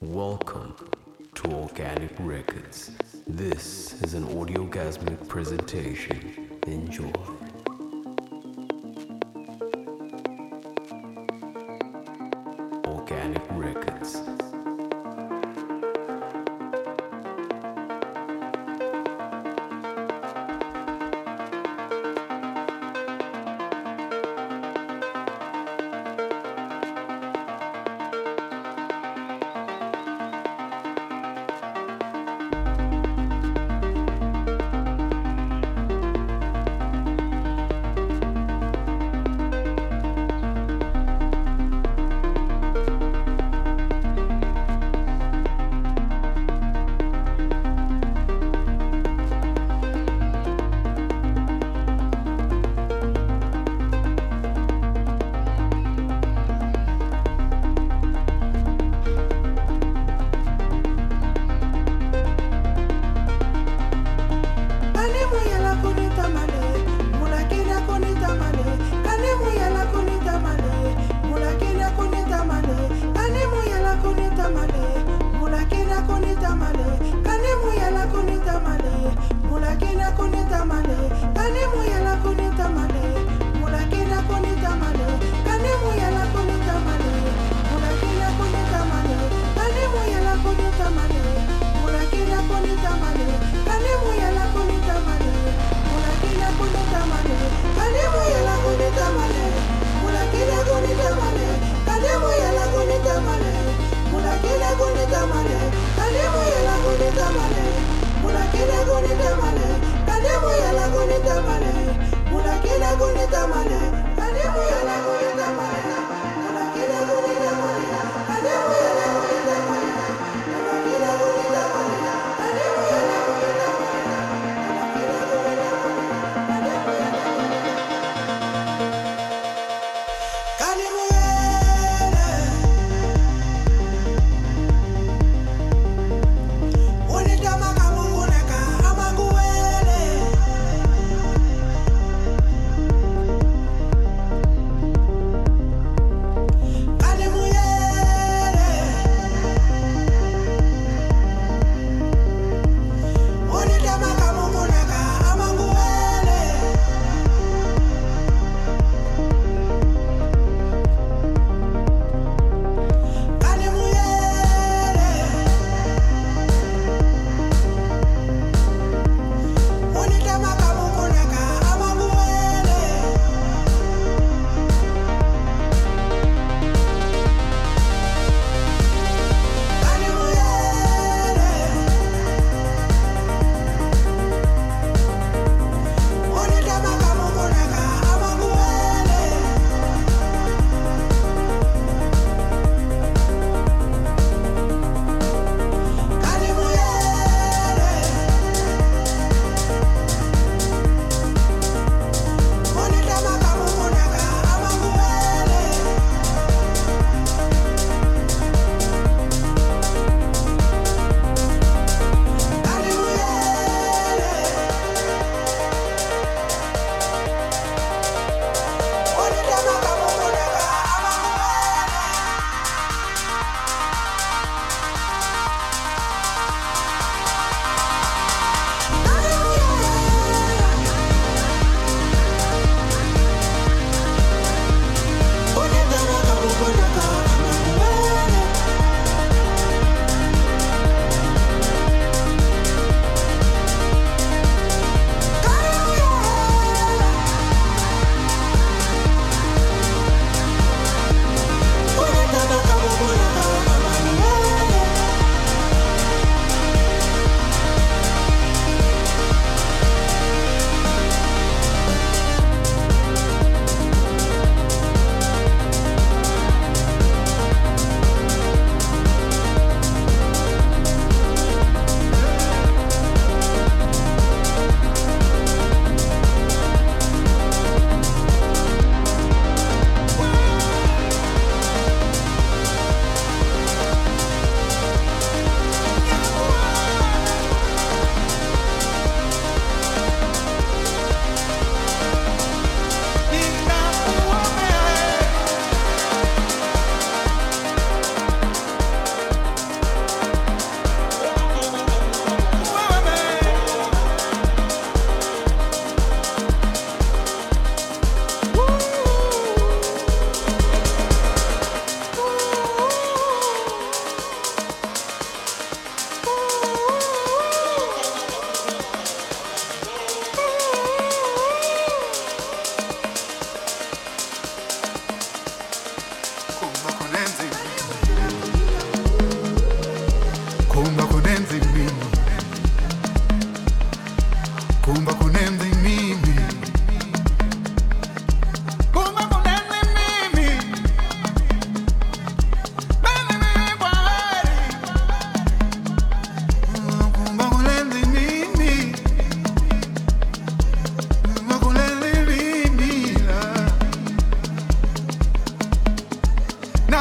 Welcome to Organic Records. This is an audiogasmic presentation. Enjoy.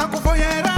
Heri nakufonyera